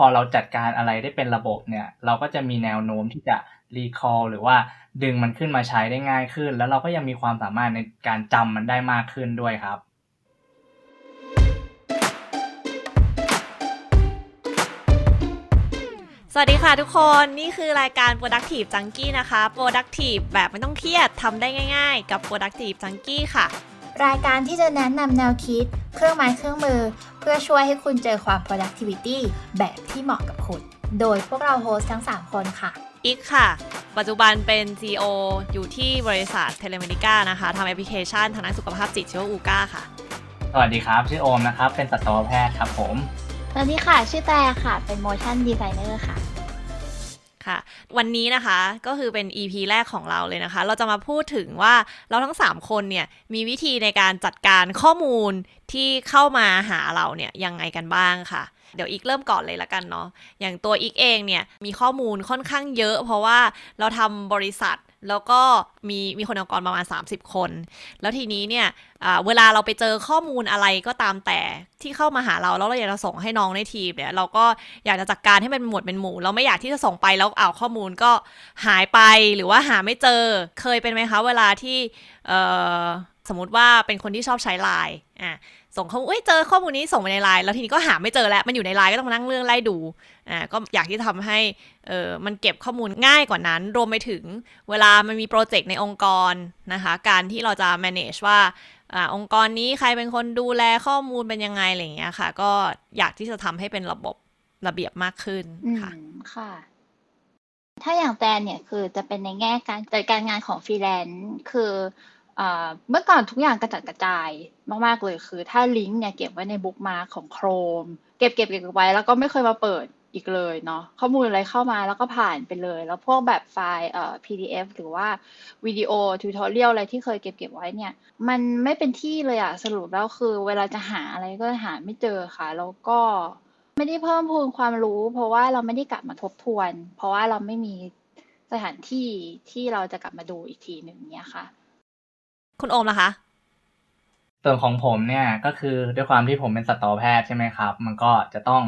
พอเราจัดการอะไรได้เป็นระบบเนี่ย เราก็จะมีแนวโน้มที่จะรีคอลหรือว่าดึงมันขึ้นมาใช้ได้ง่ายขึ้น แล้วเราก็ยังมีความสามารถในการจำมันได้มากขึ้นด้วยครับสวัสดีค่ะทุกคนนี่คือรายการ Productive Junkie นะคะ Productive แบบไม่ต้องเครียดทำได้ง่ายๆ กับ Productive Junkie ค่ะ รายการที่จะแนะนำแนวคิด เครื่องไม้เครื่องมือ เพื่อช่วยให้คุณเจอความ productivity แบบที่เหมาะกับคุณ โดยพวกเรา host ทั้ง 3 คนค่ะ อิ๊กค่ะ ปัจจุบันเป็น CEO อยู่ที่บริษัทเทเลเมดิก้านะคะทำแอปพลิเคชันทางด้านสุขภาพจิตชื่อว่าอูก้าค่ะ สวัสดีครับ ชื่อโอมนะครับ เป็นสัตวแพทย์ครับผม สวัสดีค่ะ ชื่อแตนค่ะ เป็น motion designer ค่ะ ค่ะ วันนี้นะคะก็คือเป็น EP แรกของเราเลยนะคะ เราจะมาพูดถึงว่าเราทั้ง 3 คนเนี่ยมีวิธีในการจัดการข้อมูลที่เข้ามาหาเราเนี่ยยังไงกันบ้างค่ะ เดี๋ยวอีกเริ่มก่อนเลยละกันเนาะอย่างตัวอีกเองเนี่ยมีข้อมูลค่อนข้างเยอะ เพราะว่าเราทำบริษัท แล้วก็มีมีคนองค์กรประมาณ 30 คน แล้วทีนี้เนี่ยเวลาเราไปเจอข้อมูลอะไรก็ตามแต่ที่เข้ามาหาเราแล้วเราอยากจะส่งให้น้องในทีมเนี่ยเราก็อยากจะจัดการให้เป็นหมวดเป็นหมู่ เราไม่อยากที่จะส่งไปแล้วเอาข้อมูลก็หายไปหรือว่าหาไม่เจอเคยเป็นไหมคะเวลาที่สมมติว่าเป็นคนที่ชอบใช้ไลน์อะ ส่งเขาเอ้ยเจอข้อมูลนี้ส่งไปในไลน์แล้วทีนี้ก็หาไม่เจอแล้วมันอยู่ในไลน์ก็ต้องมานั่งเรื่องไล่ดูอ่าก็อยากที่ทำให้เออมันเก็บข้อมูลง่ายกว่านั้น รวมไปถึงเวลามันมีโปรเจกต์ในองค์กรนะคะการที่เราจะ manage ว่าอ่าองค์กรนี้ใครเป็นคนดูแลข้อมูลเป็นยังไงอะไรอย่างเงี้ยค่ะ ก็อยากที่จะทำให้เป็นระบบระเบียบมากขึ้นค่ะค่ะ ถ้าอย่างแตนเนี่ยคือจะเป็นในแง่การจัดการงานของฟรีแลนซ์คือ เมื่อก่อนทุกอย่างกระจัดกระจายมากๆเลยคือ ถ้าลิงก์เนี่ยเก็บไว้ใน bookmark ของ Chrome เก็บเก็บเก็บไว้แล้วก็ไม่เคยมาเปิดอีกเลยเนาะข้อมูลอะไรเข้ามาแล้วก็ผ่านไปเลย แล้วพวกแบบไฟล์เอ่อ PDF หรือว่าวิดีโอ tutorial อะไรที่เคยเก็บเก็บไว้เนี่ย มันไม่เป็นที่เลยอะสรุปแล้วคือ เวลาจะหาอะไรก็หาไม่เจอค่ะ แล้วก็ไม่ได้เพิ่มพูนความรู้ เพราะว่าเราไม่ได้กลับมาทบทวน เพราะว่าเราไม่มีสถานที่ที่เราจะกลับมาดูอีกทีหนึ่งเนี่ยค่ะ คุณโอมล่ะคะ ส่วนของผมเนี่ยก็คือด้วยความที่ผมเป็นสัตวแพทย์ใช่ไหมครับ มันก็จะต้อง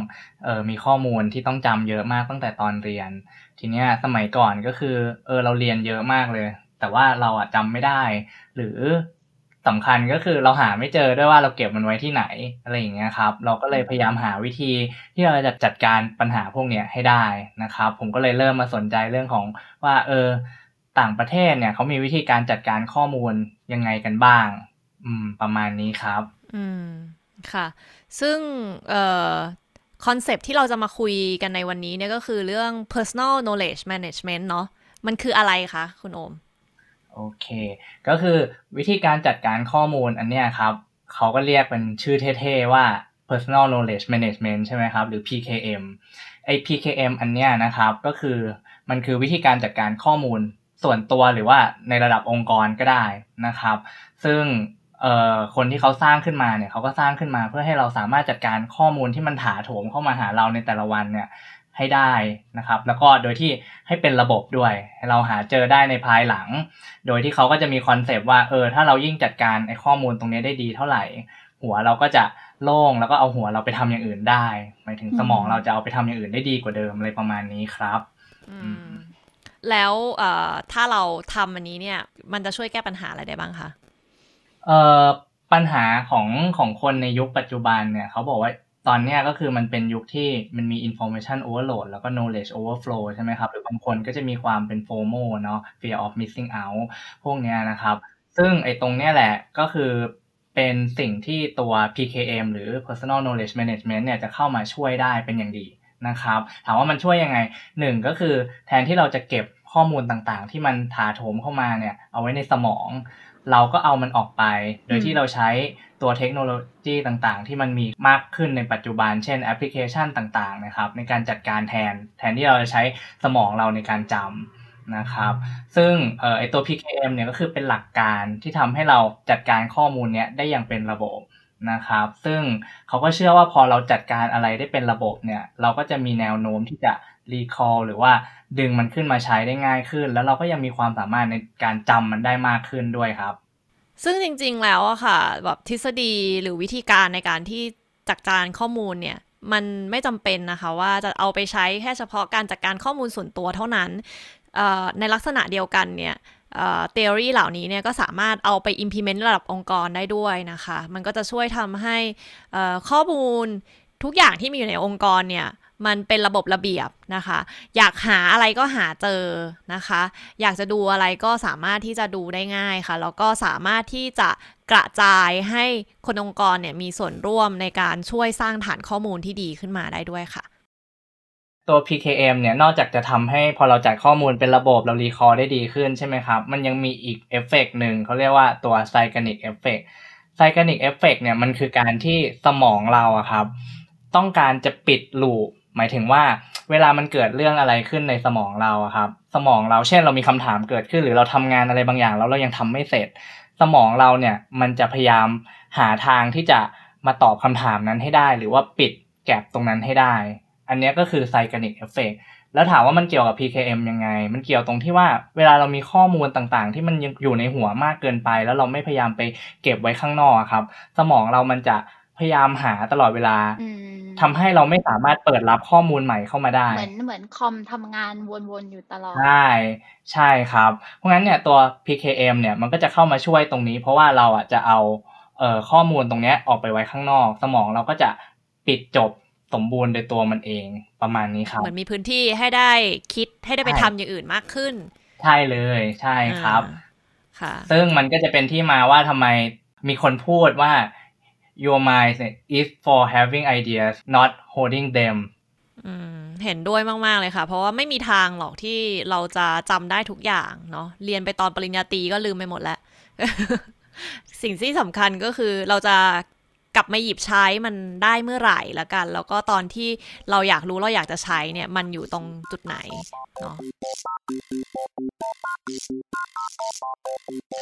เออมีข้อมูลที่ต้องจำเยอะมากตั้งแต่ตอนเรียน ทีเนี้ยสมัยก่อนก็คือเออเราเรียนเยอะมากเลย แต่ว่าเราอะจำไม่ได้ หรือสำคัญก็คือเราหาไม่เจอด้วยว่าเราเก็บมันไว้ที่ไหนอะไรอย่างเงี้ยครับ เราก็เลยพยายามหาวิธีที่เราจะจัดการปัญหาพวกเนี้ยให้ได้นะครับ ผมก็เลยเริ่มมาสนใจเรื่องของว่าเออ ต่างประเทศเนี่ยเขามีวิธีการจัดการข้อมูลยังไงกันบ้าง อืม ประมาณนี้ครับ อืม ค่ะ ซึ่งเอ่อคอนเซปที่เราจะมาคุยกันในวันนี้เนี่ยก็คือเรื่อง personal knowledge management เนาะมันคืออะไรคะคุณโอม โอเค ก็คือวิธีการจัดการข้อมูลอันเนี้ยครับ เขาก็เรียกเป็นชื่อเท่ๆว่า personal knowledge management ใช่ไหมครับ หรือ PKM ไอ้ PKM อันเนี้ยนะครับ ก็คือมันคือวิธีการจัดการข้อมูล ส่วนตัวหรือว่าในระดับองค์กรก็ได้นะครับ ซึ่งคนที่เขาสร้างขึ้นมาเนี่ยเขาก็สร้างขึ้นมาเพื่อให้เราสามารถจัดการข้อมูลที่มันถาโถมเข้ามาหาเราในแต่ละวันเนี่ยให้ได้นะครับ แล้วก็โดยที่ให้เป็นระบบด้วยให้เราหาเจอได้ในภายหลัง โดยที่เขาก็จะมีคอนเซปต์ว่าเออถ้าเรายิ่งจัดการไอ้ข้อมูลตรงนี้ได้ดีเท่าไหร่ หัวเราก็จะโล่งแล้วก็เอาหัวเราไปทำอย่างอื่นได้หมายถึงสมองเราจะเอาไปทำอย่างอื่นได้ดีกว่าเดิมอะไรประมาณนี้ครับ แล้วถ้าเราทำอันนี้เนี่ย มันจะช่วยแก้ปัญหาอะไรได้บ้างคะเอ่อปัญหาของของคนในยุคปัจจุบันเนี่ยเขาบอกว่าตอนนี้ก็คือมันเป็นยุคที่มันมี information overload แล้วก็ knowledge overflow ใช่ไหมครับ หรือบางคนก็จะมีความเป็น FOMO เนาะ fear of missing out พวกนี้นะครับ ซึ่งไอ้ตรงเนี้ยแหละก็คือเป็นสิ่งที่ตัว PKM หรือ personal knowledge management เนี่ยจะเข้ามาช่วยได้เป็นอย่างดีนะครับ ถามว่ามันช่วยยังไงหนึ่งก็คือแทนที่เราจะเก็บ ข้อมูลต่างๆ ที่มันถาโถมเข้ามาเนี่ยเอาไว้ในสมอง เราก็เอามันออกไป โดยที่เราใช้ตัวเทคโนโลยีต่างๆ ที่มันมีมากขึ้นในปัจจุบัน เช่นแอปพลิเคชันต่างๆนะครับในการจัดการแทนแทนที่เราจะใช้สมองเราในการจำนะครับ ซึ่งเออไอตัว PKM เนี่ยก็คือเป็นหลักการที่ทำให้เราจัดการข้อมูลเนี้ยได้อย่างเป็นระบบนะครับ ซึ่งเขาก็เชื่อว่าพอเราจัดการอะไรได้เป็นระบบเนี่ย เราก็จะมีแนวโน้มที่จะ รีคอลหรือว่าดึงมันขึ้นมาใช้ได้ง่ายขึ้น แล้วเราก็ยังมีความสามารถในการจำมันได้มากขึ้นด้วยครับ ซึ่งจริงๆแล้วอะค่ะแบบทฤษฎีหรือวิธีการในการที่จัดการข้อมูลเนี่ยมันไม่จำเป็นนะคะว่าจะเอาไปใช้แค่เฉพาะการจัดการข้อมูลส่วนตัวเท่านั้น ในลักษณะเดียวกันเนี่ยเทอรี่เหล่านี้เนี่ยก็สามารถเอาไป implement ระดับองค์กรได้ด้วยนะคะ มันก็จะช่วยทำให้ข้อมูลทุกอย่างที่มีอยู่ในองค์กรเนี่ย มันเป็นระบบระเบียบนะคะ อยากหาอะไรก็หาเจอนะคะ อยากจะดูอะไรก็สามารถที่จะดูได้ง่ายค่ะ แล้วก็สามารถที่จะกระจายให้คนองค์กรเนี่ยมีส่วนร่วมในการช่วยสร้างฐานข้อมูลที่ดีขึ้นมาได้ด้วยค่ะ ตัว PKM เนี่ย นอกจากจะทำให้พอเราจัดข้อมูลเป็นระบบเรา recall ได้ดีขึ้นใช่ไหมครับ มันยังมีอีกเอฟเฟกหนึ่งเขาเรียกว่าตัว Zeigarnik effect Zeigarnik effect เนี่ยมันคือการที่สมองเราอะครับ ต้องการจะปิด loop หมายถึงว่าเวลามันเกิดเรื่องอะไรขึ้นในสมองเราครับ สมองเราเช่นเรามีคำถามเกิดขึ้น หรือเราทำงานอะไรบางอย่างแล้วเรายังทำไม่เสร็จ สมองเราเนี่ยมันจะพยายามหาทางที่จะมาตอบคำถามนั้นให้ได้ หรือว่าปิด gap ตรงนั้นให้ได้ อันนี้ก็คือ Zeigarnik effect แล้วถามว่ามันเกี่ยวกับ PKM ยังไง มันเกี่ยวตรงที่ว่าเวลาเรามีข้อมูลต่างๆ ที่มันยังอยู่ในหัวมากเกินไป แล้วเราไม่พยายามไปเก็บไว้ข้างนอกครับ สมองเรามันจะ พยายามหาตลอดเวลาทำให้เราไม่สามารถเปิดรับข้อมูลใหม่เข้ามาได้ เหมือนเหมือนคอมทำงานวนๆอยู่ตลอด ใช่ใช่ครับ เพราะงั้นเนี่ยตัว PKM เนี่ยมันก็จะเข้ามาช่วยตรงนี้ เพราะว่าเราอะจะเอาเอ่อข้อมูลตรงนี้ออกไปไว้ข้างนอก สมองเราก็จะปิดจบสมบูรณ์โดยตัวมันเองประมาณนี้ครับ เหมือนมีพื้นที่ให้ได้คิดให้ได้ไปทำอย่างอื่นมากขึ้น ใช่เลยใช่ครับ ค่ะ ซึ่งมันก็จะเป็นที่มาว่าทำไมมีคนพูดว่า your mind is for having ideas not holding them เห็นด้วยมาก ๆ เลยค่ะ เพราะว่าไม่มีทางหรอกที่เราจะจำได้ทุกอย่างเนาะเรียนไปตอนปริญญาตรีก็ลืมไปหมดแล้ว สิ่งที่สำคัญก็คือเราจะ กลับมาหยิบใช้มันได้เมื่อไหร่ละกัน แล้วก็ตอนที่เราอยากรู้เราอยากจะใช้เนี่ยมันอยู่ตรงจุดไหนเนาะ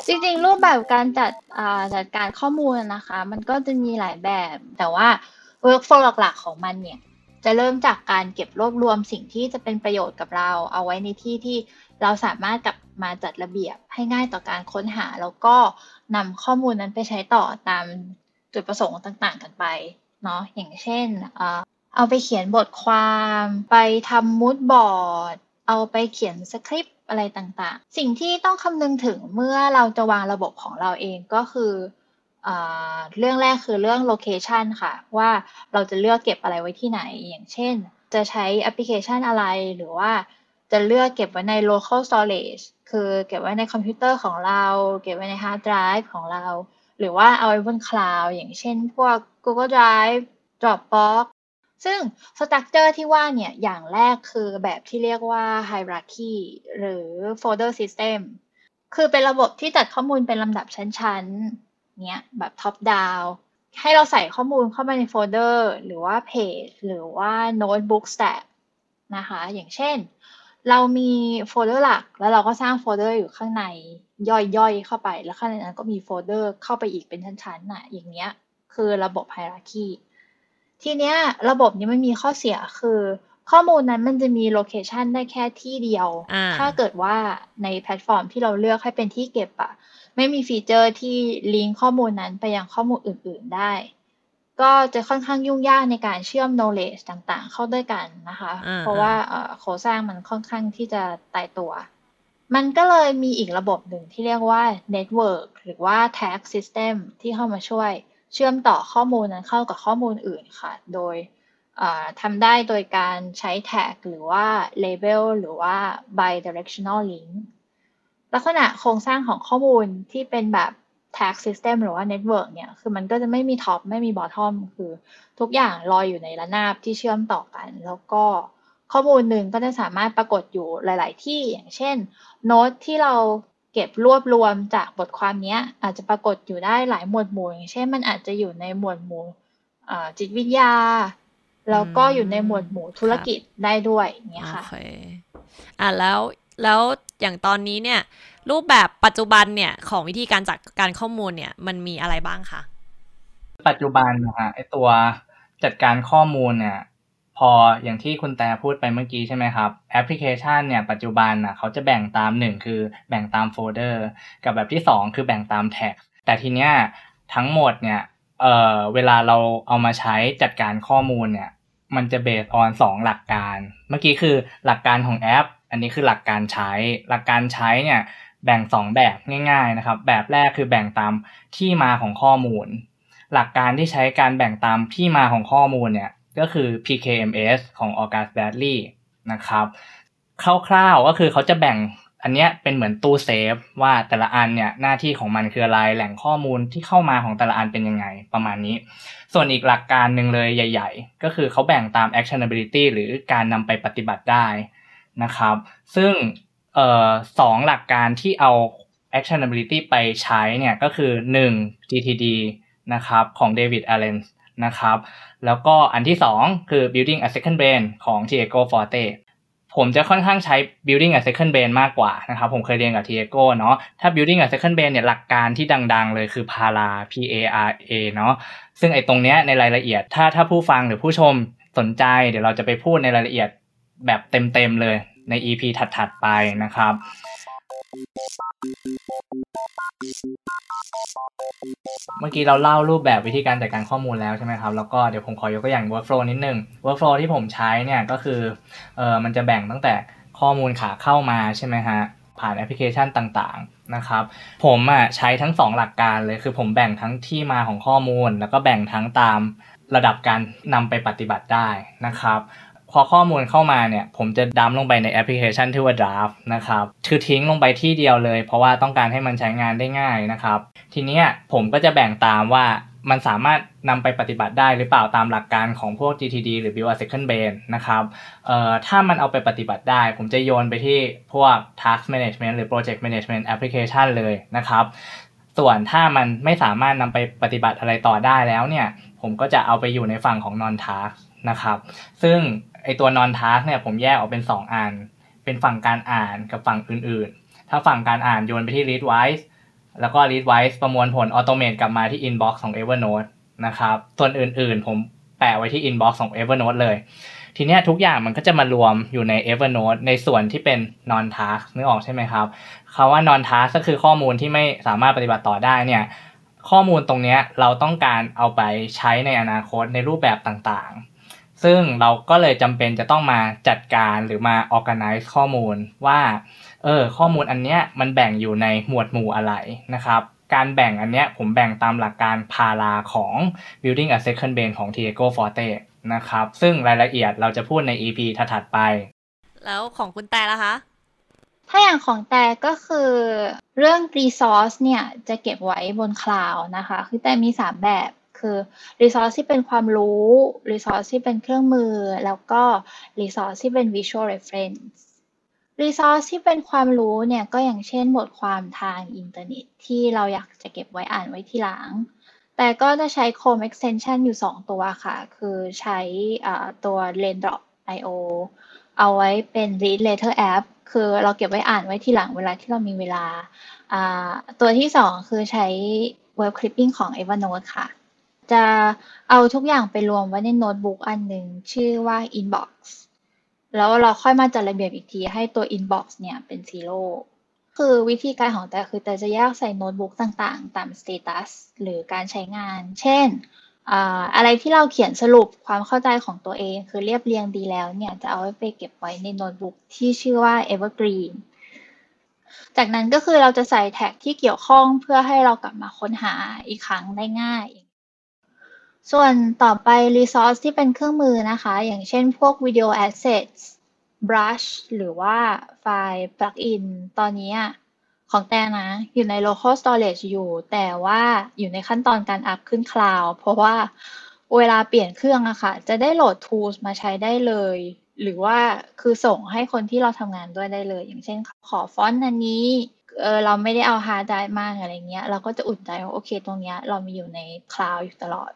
จริงๆ รูปแบบการจัดจัดการข้อมูลนะคะ มันก็จะมีหลายแบบ แต่ว่า workflow หลักๆ ของมันเนี่ย จะเริ่มจากการเก็บรวบรวมสิ่งที่จะเป็นประโยชน์กับเรา เอาไว้ในที่ที่เราสามารถกลับมาจัดระเบียบให้ง่ายต่อการค้นหา แล้วก็นำข้อมูลนั้นไปใช้ต่อตาม จุดประสงค์ต่างๆกันไปเนาะอย่างเช่นเอาไปเขียนบทความไปทำ mood board เอาไปเขียนสคริปต์อะไรต่างๆ สิ่งที่ต้องคำนึงถึงเมื่อเราจะวางระบบของเราเองก็คือเรื่องแรกคือเรื่อง location ค่ะ ว่าเราจะเลือกเก็บอะไรไว้ที่ไหน อย่างเช่น จะใช้แอปพลิเคชันอะไรหรือว่าจะเลือกเก็บไว้ใน local storage คือเก็บไว้ในคอมพิวเตอร์ของเรา เก็บไว้ในฮาร์ดไดรฟ์ของเรา หรือว่าเอาไว้บน cloud อย่างเช่นพวก Google Drive Dropbox ซึ่ง structure ที่ว่าเนี่ย อย่างแรกคือแบบที่เรียกว่า hierarchy หรือ folder system คือเป็นระบบที่จัดข้อมูลเป็นลำดับชั้นๆ เนี่ยแบบ top down ให้เราใส่ข้อมูลเข้ามาในโฟลเดอร์ หรือว่าเพจหรือว่า notebook stack นะคะ อย่างเช่น เรามีโฟลเดอร์หลัก แล้วเราก็สร้างโฟลเดอร์อยู่ข้างในย่อยๆเข้าไป แล้วข้างในนั้นก็มีโฟลเดอร์เข้าไปอีกเป็นชั้นๆน่ะ อย่างเนี้ย คือระบบ hierarchy ทีเนี้ยระบบนี้มันมีข้อเสียคือ ข้อมูลนั้นมันจะมี location ได้แค่ที่เดียว ถ้าเกิดว่าในแพลตฟอร์มที่เราเลือกให้เป็นที่เก็บอะไม่มี feature ที่ลิงก์ข้อมูลนั้นไปยังข้อมูลอื่น ๆได้ ก็จะค่อนข้างยุ่งยากในการเชื่อม knowledge ต่างๆ เข้าด้วยกันนะคะ เพราะว่าโครงสร้างมันค่อนข้างที่จะตายตัว มันก็เลยมีอีกระบบหนึ่งที่เรียกว่า network หรือว่า tag system ที่เข้ามาช่วยเชื่อมต่อข้อมูลนั้นเข้ากับข้อมูลอื่นค่ะ โดยทำได้โดยการใช้แท็กหรือว่า label หรือว่า bidirectional link ลักษณะโครงสร้างของข้อมูลที่เป็นแบบ tag system หรือว่า network เนี่ย คือมันก็จะไม่มี top ไม่มี bottom คือทุกอย่างลอยอยู่ในระนาบที่เชื่อมต่อกัน แล้วก็ข้อมูลหนึ่งก็จะสามารถปรากฏอยู่หลาย ๆ ที่อย่างเช่น โน้ตที่เราเก็บรวบรวมจากบทความนี้อาจจะปรากฏอยู่ได้หลายหมวดหมู่ อย่างเช่น มันอาจจะอยู่ในหมวดหมู่จิตวิทยา แล้วก็อยู่ในหมวดหมู่ธุรกิจได้ด้วยอย่างเงี้ยค่ะโอเคอะแล้วแล้วอย่างตอนนี้เนี่ย รูปแบบปัจจุบันเนี่ยของวิธีการจัดการข้อมูลเนี่ยมันมีอะไรบ้างคะปัจจุบันนะฮะไอตัวจัดการข้อมูลเนี่ยพออย่างที่คุณแต่พูดไปเมื่อกี้ใช่ไหมครับแอปพลิเคชันเนี่ยปัจจุบันนะเขาจะแบ่งตามหนึ่งคือแบ่งตามโฟลเดอร์กับแบบที่สองคือแบ่งตาม tag แต่ทีเนี้ยทั้งหมดเนี่ยเออเวลาเราเอามาใช้จัดการข้อมูลเนี่ยมันจะเบสออนสองหลักการ เมื่อกี้คือหลักการของแอป อันนี้คือหลักการใช้หลักการใช้เนี่ย แบ่งสองแบบง่ายๆนะครับ แบบแรกคือแบ่งตามที่มาของข้อมูล หลักการที่ใช้การแบ่งตามที่มาของข้อมูลเนี่ยก็คือ PKMS ของ August Bradley นะครับคร่าวๆก็คือเขาจะแบ่งอันเนี้ยเป็นเหมือนตู้เซฟว่าแต่ละอันเนี่ยหน้าที่ของมันคืออะไรแหล่งข้อมูลที่เข้ามาของแต่ละอันเป็นยังไงประมาณนี้ ส่วนอีกหลักการหนึ่งเลยใหญ่ ๆ ก็คือเขาแบ่งตาม actionability หรือการนำไปปฏิบัติได้นะครับ ซึ่ง เอ่อสองหลักการที่เอา actionability ไปใช้เนี่ยก็คือ 1 GTD นะครับของ David Allen นะครับแล้วก็อันที่สองคือ building a second brain ของ Diego Forte ผมจะค่อนข้างใช้ building a second brain มากกว่านะครับผมเคยเรียนกับ Diego เนาะถ้า building a second brain เนี่ยหลักการที่ดังๆ เลยคือ PARA P A R A เนาะซึ่งไอ้ตรงเนี้ยในรายละเอียดถ้าถ้าผู้ฟังหรือผู้ชมสนใจ เดี๋ยวเราจะไปพูดในรายละเอียดแบบเต็มๆเลย ใน EP ถัด ๆ ไปนะครับ เมื่อกี้เราเล่ารูปแบบวิธีการจัดการข้อมูลแล้วใช่ไหมครับ แล้วก็เดี๋ยวผมขอยกตัวอย่าง workflow นิดนึง workflow ที่ผมใช้เนี่ยก็คือเออมันจะแบ่งตั้งแต่ข้อมูลขาเข้ามาใช่ไหมฮะผ่านแอปพลิเคชันต่างๆนะครับ ผมอะใช้ทั้ง 2 หลักการเลยคือผมแบ่งทั้งที่มาของข้อมูล แล้วก็แบ่งทั้งตามระดับการนำไปปฏิบัติได้นะครับ พอข้อมูลเข้ามาเนี่ย ผมจะดัมลงไปในแอปพลิเคชันที่ว่า Draft นะครับคือทิ้งลงไปที่เดียวเลย เพราะว่าต้องการให้มันใช้งานได้ง่ายนะครับ ทีนี้ผมก็จะแบ่งตามว่ามันสามารถนำไปปฏิบัติได้หรือเปล่าตามหลักการของพวก GTD หรือ Build a Second Brain นะครับเอ่อถ้ามันเอาไปปฏิบัติได้ ผมจะโยนไปที่พวก Task Management หรือ Project Management Application เลยนะครับ ส่วนถ้ามันไม่สามารถนำไปปฏิบัติอะไรต่อได้แล้วเนี่ย ผมก็จะเอาไปอยู่ในฝั่งของ Non Task นะครับ ซึ่ง ไอตัว Non Task เนี่ยผมแยกออกเป็น 2อัน เป็นฝั่งการอ่านกับฝั่งอื่นๆ ถ้าฝั่งการอ่านโยนไปที่ Readwise แล้วก็ Readwise ประมวลผลออโตเมตกลับมาที่ Inbox ของ Evernote นะครับ ส่วนอื่นๆ ผมแปะไว้ที่ Inbox ของ Evernote เลย ทีเนี้ยทุกอย่างมันก็จะมารวมอยู่ใน Evernote ในส่วนที่เป็น non task นึกออกใช่ไหมครับคาว่า non task ก็คือข้อมูลที่ไม่สามารถปฏิบัติต่อได้เนี่ยข้อมูลตรงนี้เราต้องการเอาไปใช้ในอนาคตในรูปแบบต่างๆ ซึ่งเราก็เลยจำเป็นจะต้องมาจัดการหรือมา organize ข้อมูลว่าเออข้อมูลอันเนี้ยมันแบ่งอยู่ในหมวดหมู่อะไรนะครับ การแบ่งอันเนี้ยผมแบ่งตามหลักการพาราของ building a second brain ของ Diego Forte นะครับ ซึ่งรายละเอียดเราจะพูดใน EP ถัดๆไป แล้วของคุณแต่ละคะ ถ้าอย่างของแต่ก็คือเรื่อง resource เนี่ยจะเก็บไว้บนคลาวนะคะ คือแต่มี 3 แบบ คือ resource ที่เป็นความรู้ resource ที่เป็นเครื่องมือ แล้วก็ resource ที่เป็น visual reference resource ที่เป็นความรู้เนี่ยก็อย่างเช่นบทความทางอินเทอร์เน็ต ที่เราอยากจะเก็บไว้อ่านไว้ทีหลัง แต่ก็จะใช้ Chrome extension อยู่ 2 ตัวค่ะ คือใช้ตัว Raindrop.io เอาไว้เป็น read later app คือเราเก็บไว้อ่านไว้ทีหลังเวลาที่เรามีเวลา ตัวที่ 2 คือใช้ web clipping ของ Evernote ค่ะ จะเอาทุกอย่างไปรวมไว้ในโน้ตบุ๊กอันหนึ่งชื่อว่า inbox แล้วเราค่อยมาจัดระเบียบอีกทีให้ตัว inbox เนี่ยเป็น zero คือวิธีการของแต่คือแต่จะแยกใส่โน้ตบุ๊กต่างๆ ตาม status หรือการใช้งาน เช่นอะไรที่เราเขียนสรุปความเข้าใจของตัวเอง คือเรียบเรียงดีแล้วเนี่ยจะเอาไปเก็บไว้ในโน้ตบุ๊กที่ชื่อว่า evergreen จากนั้นก็คือเราจะใส่แท็กที่เกี่ยวข้องเพื่อให้เรากลับมาค้นหาอีกครั้งได้ง่าย ส่วนต่อไป resource ที่เป็นเครื่องมือนะคะ อย่างเช่นพวก video assets brush หรือว่าไฟล์ plugin ตอนนี้ของแต่นะ อยู่ใน local storage อยู่ แต่ว่าอยู่ในขั้นตอนการ up ขึ้น cloud เพราะว่าเวลาเปลี่ยนเครื่องอะค่ะ จะได้โหลด tools มาใช้ได้เลย หรือว่าคือส่งให้คนที่เราทำงานด้วยได้เลย อย่างเช่นขอฟอนต์อันนี้เออเราไม่ได้เอาฮาร์ดไดรฟ์มาอะไรเงี้ย เราก็จะอุ่นใจว่าโอเคตรงเนี้ยเรามีอยู่ใน cloud อยู่ตลอด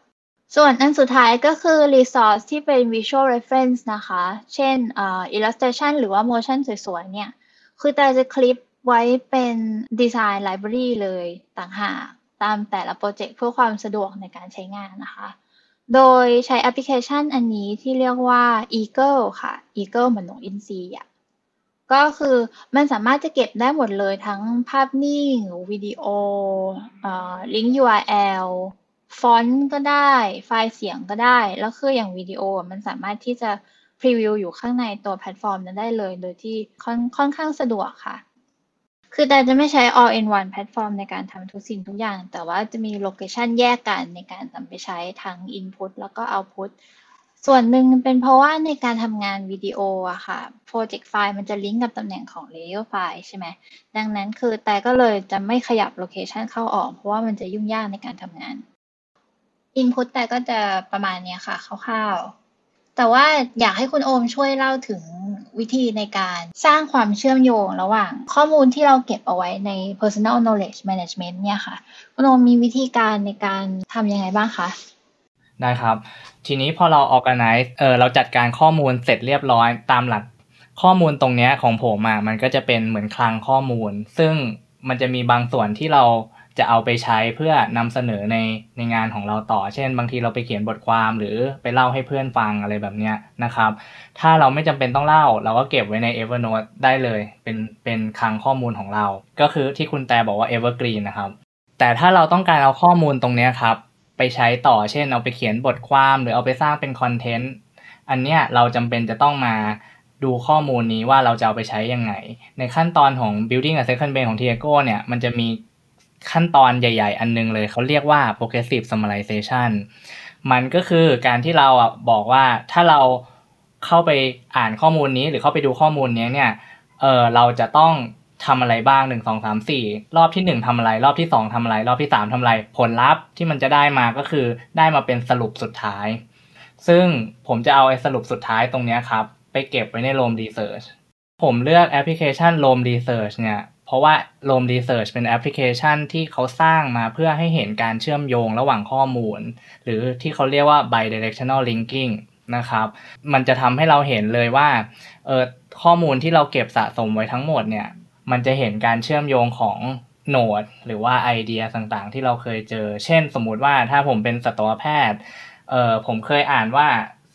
ส่วนอันสุดท้ายก็คือ resource ที่เป็น visual reference นะคะ เช่น uh, illustration หรือว่า motion สวยๆ เนี่ย คือแต่จะคลิปไว้เป็น design library เลยต่างหากตามแต่ละโปรเจกต์เพื่อความสะดวกในการใช้งานนะคะ โดยใช้แอปพลิเคชันอันนี้ที่เรียกว่า Eagle ค่ะ Eagle เหมือนนกอินทรีอะก็คือมันสามารถจะเก็บได้หมดเลยทั้งภาพนิ่ง วิดีโอลิงก์ URL ฟอนต์ก็ได้ ไฟล์เสียงก็ได้ แล้วคืออย่างวิดีโอมันสามารถที่จะ preview อยู่ข้างในตัวแพลตฟอร์มนั้นได้เลย โดยที่ค่อนค่อนข้างสะดวกค่ะ คือแต่จะไม่ใช้ all in one แพลตฟอร์มในการทำทุกสิ่งทุกอย่าง แต่ว่าจะมี location แยกกันในการนำไปใช้ทั้ง input แล้วก็ output ส่วนหนึ่งเป็นเพราะว่าในการทำงานวิดีโออะค่ะ project file มันจะลิงก์กับตำแหน่งของ layer file ใช่ไหม ดังนั้นคือแต่ก็เลยจะไม่ขยับโลเคชันเข้าออก เพราะว่ามันจะยุ่งยากในการทำงาน input แต่ก็จะประมาณเนี้ยค่ะคร่าวๆ แต่ว่าอยากให้คุณโอมช่วยเล่าถึงวิธีในการสร้างความเชื่อมโยงระหว่าง ข้อมูลที่เราเก็บเอาไว้ใน personal knowledge management เนี่ยค่ะ คุณโอมมีวิธีการในการทำยังไงบ้างคะได้ครับ ทีนี้พอเรา organize เออเราจัดการข้อมูลเสร็จเรียบร้อยตามหลักข้อมูลตรงนี้ของผมอะมันก็จะเป็นเหมือนคลังข้อมูล ซึ่งมันจะมีบางส่วนที่เรา จะเอาไปใช้เพื่อนำเสนอในในงานของเราต่อ เช่น บางทีเราไปเขียนบทความหรือไปเล่าให้เพื่อนฟังอะไรแบบนี้นะครับ ถ้าเราไม่จำเป็นต้องเล่า เราก็เก็บไว้ใน Evernote ได้เลย เป็นเป็นคลังข้อมูลของเรา ก็คือที่คุณแต่บอกว่า Evergreen นะครับ แต่ถ้าเราต้องการเอาข้อมูลตรงนี้ครับ ไปใช้ต่อ เช่น เอาไปเขียนบทความหรือเอาไปสร้างเป็นคอนเทนต์ อันเนี้ยเราจำเป็นจะต้องมาดูข้อมูลนี้ว่าเราจะเอาไปใช้ยังไง ในขั้นตอนของ building a second brain ของ Tiago เนี่ย มันจะมี ขั้นตอนใหญ่ ๆ อันนึงเลยเขาเรียกว่า progressive summarization มันก็คือการที่เราอะบอกว่าถ้าเราเข้าไปอ่านข้อมูลนี้หรือเข้าไปดูข้อมูลนี้เนี่ยเออเราจะต้องทำอะไรบ้างหนึ่งสองสามสี่รอบที่หนึ่งทำอะไร รอบที่สองทำอะไร รอบที่สามทำอะไร ผลลัพธ์ที่มันจะได้มาก็คือได้มาเป็นสรุปสุดท้าย ซึ่งผมจะเอาไอ้สรุปสุดท้ายตรงนี้ครับ ไปเก็บไว้ใน Roam Research ผมเลือกแอปพลิเคชัน Roam Research เนี่ย เพราะว่า Roam Research เป็นแอปพลิเคชันที่เขาสร้างมาเพื่อให้เห็นการเชื่อมโยงระหว่างข้อมูล หรือที่เขาเรียกว่า bidirectional linking นะครับ มันจะทำให้เราเห็นเลยว่าเออข้อมูลที่เราเก็บสะสมไว้ทั้งหมดเนี่ย มันจะเห็นการเชื่อมโยงของโนดหรือว่าไอเดียต่างๆ ที่เราเคยเจอ เช่น สมมุติว่าถ้าผมเป็นสัตวแพทย์เออผมเคยอ่านว่า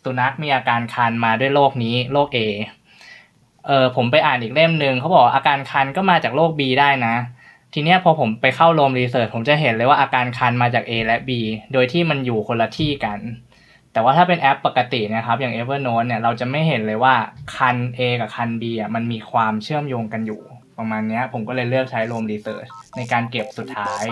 สุนัขมีอาการคันมาด้วยโรคนี้โรค A เออผมไปอ่านอีกเล่มหนึ่งเขาบอกอาการคันก็มาจากโรค B ได้นะ ทีเนี้ยพอผมไปเข้าโรมรีเสิร์ชผมจะเห็นเลยว่าอาการคันมาจาก A และ B โดยที่มันอยู่คนละที่กัน แต่ว่าถ้าเป็นแอปปกตินะครับอย่าง Evernote เนี่ยเราจะไม่เห็นเลยว่าคัน A กับคัน B อะมันมีความเชื่อมโยงกันอยู่ ประมาณนี้ผมก็เลยเลือกใช้โรมรีเสิร์ช ในการเก็บสุดท้าย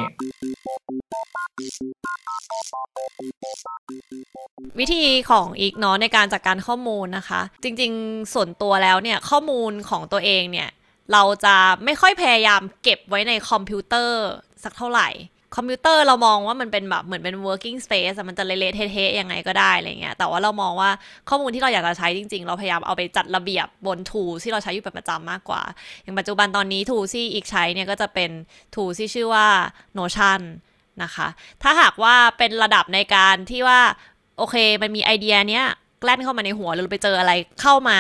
วิธีของอีกเนาะในการจัดกการข้อมูลนะคะ จริงๆส่วนตัวแล้วเนี่ย ข้อมูลของตัวเองเนี่ย เราจะไม่ค่อยพยายามเก็บไว้ในคอมพิวเตอร์สักเท่าไหร่ คอมพิวเตอร์เรามองว่ามันเป็นแบบเหมือนเป็น working space มันจะเละเทะยังไงก็ได้อะไรเงี้ย แต่ว่าเรามองว่าข้อมูลที่เราอยากจะใช้จริง ๆ เราพยายามเอาไปจัดระเบียบบน tool ที่เราใช้อยู่เป็นประจำมากกว่า อย่างปัจจุบันตอนนี้ tool ที่อีกใช้เนี่ยก็จะเป็น tool ที่ชื่อว่า Notion นะคะ ถ้าหากว่าเป็นระดับในการที่ว่าโอเคมันมีไอเดียเนี้ยแกล้นเข้ามาในหัวหรือไปเจออะไรเข้ามา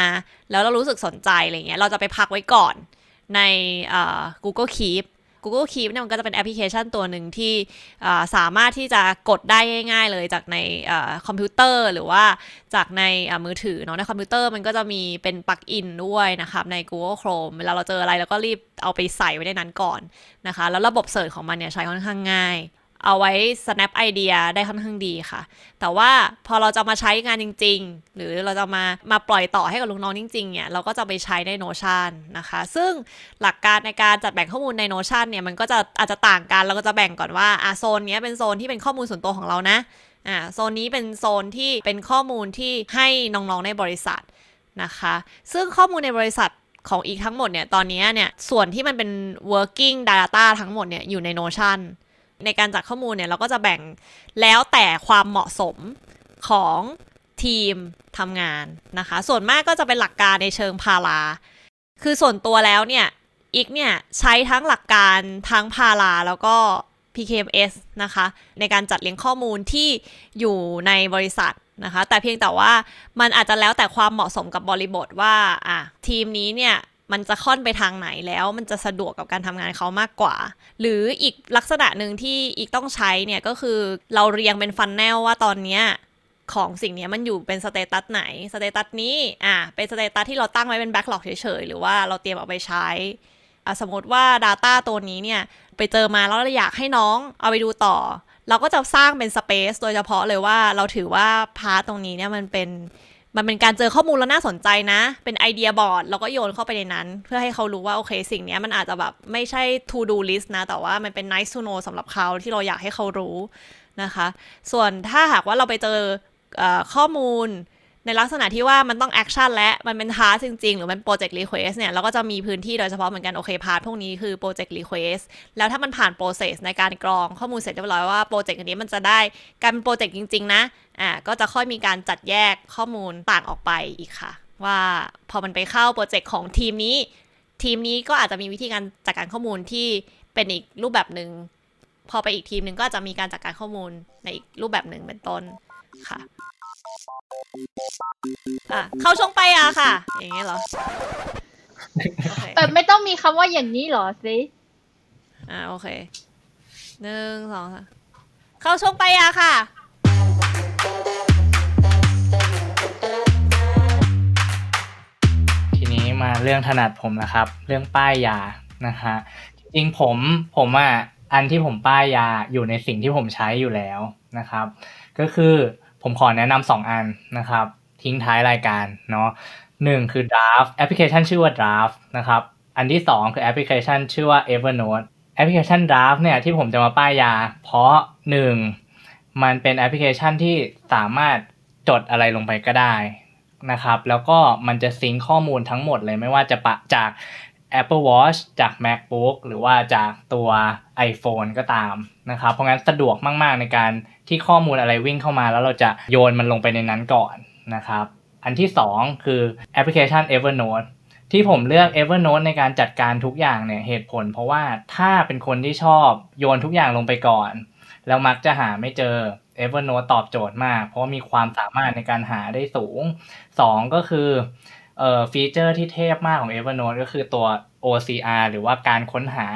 แล้วเรารู้สึกสนใจอะไรเงี้ยเราจะไปพักไว้ก่อนใน Google Keep Google Keep เนี่ยมันก็จะเป็นแอปพลิเคชันตัวหนึ่งที่สามารถที่จะกดได้ง่าย ๆ เลยจากในคอมพิวเตอร์หรือว่าจากในมือถือเนาะในคอมพิวเตอร์มันก็จะมีเป็น plugin ด้วยนะครับใน Google Chrome เวลาเราเจออะไรเราก็รีบเอาไปใส่ไว้ในนั้นก่อนนะคะ แล้วระบบ search ของมันเนี่ยใช้ค่อนข้างง่าย เอาไว้ snap idea ได้ค่อนข้างดีค่ะ แต่ว่าพอเราจะมาใช้งานจริง ๆ หรือเราจะมามาปล่อยต่อให้กับลูกน้องจริงๆเนี่ยเราก็จะไปใช้ใน Notion นะคะ ซึ่งหลักการในการจัดแบ่งข้อมูลใน Notion เนี่ยมันก็จะอาจจะต่างกันเราก็จะแบ่งก่อนว่าอ่าโซนนี้เป็นโซนที่เป็นข้อมูลส่วนตัวของเรานะอ่าโซนนี้เป็นโซนที่เป็นข้อมูลที่ให้น้องๆในบริษัทนะคะ ซึ่งข้อมูลในบริษัทของอีกทั้งหมดเนี่ยตอนนี้เนี่ยส่วนที่มันเป็น working data ทั้งหมดเนี่ยอยู่ใน Notion ในการจัดข้อมูลเนี่ยเราก็จะแบ่งแล้วแต่ความเหมาะสมของทีมทำงานนะคะ ส่วนมากก็จะเป็นหลักการในเชิงพารา คือส่วนตัวแล้วเนี่ยอีกเนี่ยใช้ทั้งหลักการทั้งพาราแล้วก็ PKMS นะคะ ในการจัดเรียงข้อมูลที่อยู่ในบริษัทนะคะ แต่เพียงแต่ว่ามันอาจจะแล้วแต่ความเหมาะสมกับบริบทว่าอะทีมนี้เนี่ย มันจะค่อนไปทางไหนแล้วมันจะสะดวกกับการทำงานเขามากกว่า หรืออีกลักษณะหนึ่งที่อาจต้องใช้เนี่ยก็คือเราเรียงเป็น funnel ว่าตอนเนี้ยของสิ่งนี้มันอยู่เป็น status ไหน status นี้ อะ เป็น status ที่เราตั้งไว้เป็น backlog เฉยๆ หรือว่าเราเตรียมเอาไปใช้อะสมมติว่า data ตัวนี้เนี่ย ไปเจอมาแล้วเราอยากให้น้องเอาไปดูต่อ เราก็จะสร้างเป็น space โดยเฉพาะเลยว่าเราถือว่า part ตรงนี้เนี่ยมันเป็น มันเป็นการเจอข้อมูลแล้วน่าสนใจนะ เป็น idea board แล้วก็โยนเข้าไปในนั้น เพื่อให้เขารู้ว่าโอเคสิ่งนี้มันอาจจะแบบไม่ใช่ to do list นะ แต่ว่ามันเป็น nice to know สำหรับเขาที่เราอยากให้เขารู้นะคะ ส่วนถ้าหากว่าเราไปเจอข้อมูล ในลักษณะที่ว่ามันต้อง action และมันเป็นทาร์จริง ๆ หรือมัน project request เนี่ยเราก็จะมีพื้นที่โดยเฉพาะเหมือนกัน โอเค part พวกนี้คือ project request แล้วถ้ามันผ่าน process ในการกรองข้อมูลเสร็จเรียบร้อยว่า project อันนี้มันจะได้การเป็น project จริง ๆ นะอ่าก็จะค่อยมีการจัดแยกข้อมูลต่างออกไปอีกค่ะ ว่าพอมันไปเข้าโปรเจกต์ของทีมนี้ ทีมนี้ก็อาจจะมีวิธีการจัดการข้อมูลที่เป็นอีกรูปแบบหนึ่งพอไปอีกทีมหนึ่งก็จะมีการจัดการข้อมูลในอีกรูปแบบหนึ่งเป็นต้นค่ะ อะเข้าช่องไปอะค่ะ อย่างเงี้ยเหรอแต่ไม่ต้องมีคำว่าอย่างนี้หรอสิอ่าโอเคหนึ่งสองเข้าช่องไปอะค่ะ ทีนี้มาเรื่องถนัดผมนะครับ เรื่องป้ายยานะฮะจริงผมผมอะอันที่ผมป้ายยาอยู่ในสิ่งที่ผมใช้อยู่แล้วนะครับ ก็คือ ผมขอแนะนำสองอันนะครับ ทิ้งท้ายรายการเนาะหนึ่งคือ Drafts แอปพลิเคชันชื่อว่า Drafts นะครับ อันที่สองคือแอปพลิเคชันชื่อว่า Evernote แอปพลิเคชัน Drafts เนี่ยที่ผมจะมาป้ายยา เพราะหนึ่งมันเป็นแอปพลิเคชันที่สามารถจดอะไรลงไปก็ได้นะครับ แล้วก็มันจะซิงข้อมูลทั้งหมดเลยไม่ว่าจะปะจาก Apple Watch จาก MacBook หรือว่าจากตัว iPhone ก็ตามนะครับ เพราะงั้นสะดวกมาก ๆ ในการ ที่ข้อมูลอะไรวิ่งเข้ามาแล้วเราจะโยนมันลงไปในนั้นก่อนนะครับ อันที่ 2 คือแอปพลิเคชัน Evernote ที่ผมเลือก Evernote ในการจัดการทุกอย่างเนี่ยเหตุผล เพราะว่าถ้าเป็นคนที่ชอบโยนทุกอย่างลงไปก่อน แล้วมักจะหาไม่เจอ Evernote ตอบโจทย์มาก เพราะมีความสามารถในการหาได้สูง 2 ก็คือเอ่อฟีเจอร์ที่เทพมากของ Evernote ก็คือตัว OCR หรือว่าการค้นหา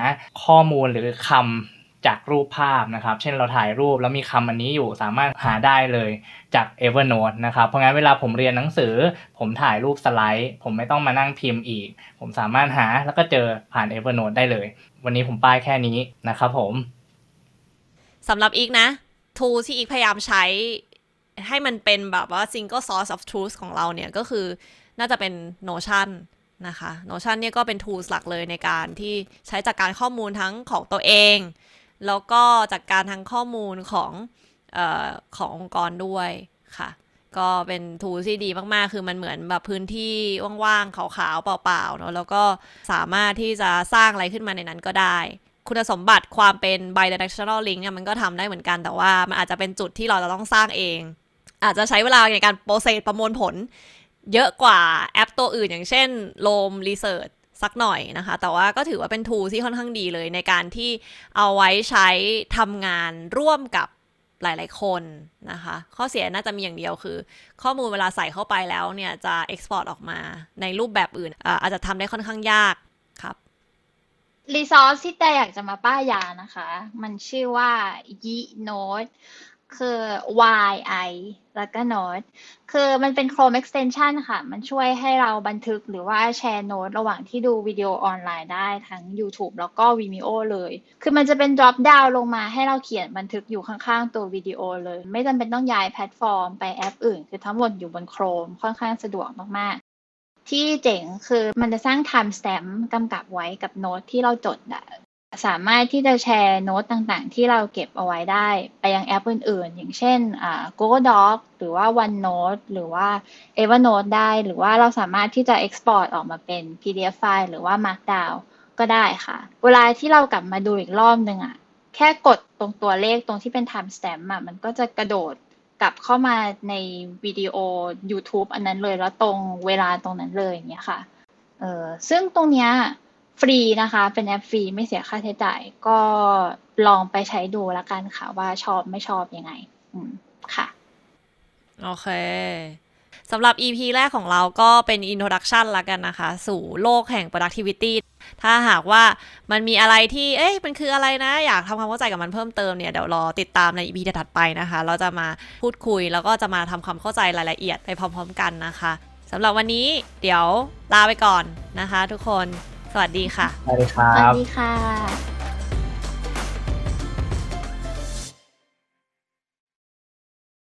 ข้อมูลหรือคำ จากรูปภาพนะครับ เช่นเราถ่ายรูปแล้วมีคำอันนี้อยู่สามารถหาได้เลยจาก Evernote นะครับ เพราะงั้นเวลาผมเรียนหนังสือ ผมถ่ายรูปสไลด์ ผมไม่ต้องมานั่งพิมพ์อีก ผมสามารถหาแล้วก็เจอผ่าน Evernote ได้เลย วันนี้ผมป้ายแค่นี้นะครับผมสำหรับอีกนะ ทูที่อีกพยายามใช้ให้มันเป็นแบบว่า single source of truth ของเราเนี่ยก็คือน่าจะเป็น Notion นะคะ Notion เนี่ยก็เป็น tools หลักเลยในการที่ใช้จากการข้อมูลทั้งของตัวเอง แล้วก็จากการทั้งข้อมูลของออขององค์กรด้วยค่ะ ก็เป็นทูที่ดีมากๆ คือมันเหมือนแบบพื้นที่ว่างๆขาวๆเปล่าๆเนาะแล้วก็สามารถที่จะสร้างอะไรขึ้นมาในนั้นก็ได้ คุณสมบัติความเป็น bidirectional link เนี่ยมันก็ทำได้เหมือนกันแต่ว่ามันอาจจะเป็นจุดที่เราจะต้องสร้างเอง อาจจะใช้เวลาในการโปรเซสประมวลผล เยอะกว่าแอปตัวอื่นอย่างเช่น l o m Research สักหน่อยนะคะ แต่ว่าก็ถือว่าเป็นทูที่ค่อนข้างดีเลยในการที่เอาไว้ใช้ทำงานร่วมกับหลาย ๆ คนนะคะ ข้อเสียน่าจะมีอย่างเดียวคือ ข้อมูลเวลาใส่เข้าไปแล้วเนี่ยจะ Export ออกมาในรูปแบบอื่น อาจจะทำได้ค่อนข้างยากครับ รีซอสที่แต่อยากจะมาป้ายยานะคะ มันชื่อว่า y n o t e คือ y i แล้วก็ Note คือมันเป็น Chrome extension ค่ะ มันช่วยให้เราบันทึกหรือว่าแชร์โน้ตระหว่างที่ดูวิดีโอออนไลน์ได้ทั้ง YouTube แล้วก็ Vimeo เลย คือมันจะเป็น drop down ลงมาให้เราเขียนบันทึกอยู่ข้างๆ ตัววิดีโอเลย ไม่จำเป็นต้องย้ายแพลตฟอร์มไปแอปอื่น คือทั้งหมดอยู่บน Chrome ค่อนข้างสะดวกมากๆ ที่เจ๋งคือมันจะสร้าง time stamp กำกับไว้กับโน้ตที่เราจด สามารถที่จะแชร์โน้ตต่างๆ ที่เราเก็บเอาไว้ได้ ไปยังแอปอื่นๆ อย่างเช่น Google Docs หรือว่า OneNote หรือว่า Evernote ได้ หรือว่าเราสามารถที่จะ Export ออกมาเป็น PDF ไฟล์หรือว่า Markdown ก็ได้ค่ะ เวลาที่เรากลับมาดูอีกรอบหนึ่งอะแค่กดตรงตัวเลขตรงที่เป็น time stamp อะมันก็จะกระโดดกลับเข้ามาในวิดีโอ YouTube อันนั้นเลยแล้วตรงเวลาตรงนั้นเลยอย่างเงี้ยค่ะเออซึ่งตรงเนี้ย ฟรีนะคะ เป็นแอปฟรีไม่เสียค่าใช้จ่าย ก็ลองไปใช้ดูแล้วกันค่ะ ว่าชอบไม่ชอบยังไง อืมค่ะ โอเคสำหรับ EP แรกของเราก็เป็น introduction ละกันนะคะ สู่โลกแห่ง productivity ถ้าหากว่ามันมีอะไรที่ เอ๊ะมันคืออะไรนะ อยากทำความเข้าใจกับมันเพิ่มเติมเนี่ย เดี๋ยวรอติดตามใน EP ถัดไปนะคะ เราจะมาพูดคุย แล้วก็จะมาทำความเข้าใจรายละเอียดไปพร้อม ๆ กันนะคะสำหรับวันนี้เดี๋ยวลาไปก่อนนะคะ ทุกคน สวัสดีค่ะ สวัสดีครับสวัสดีค่ะ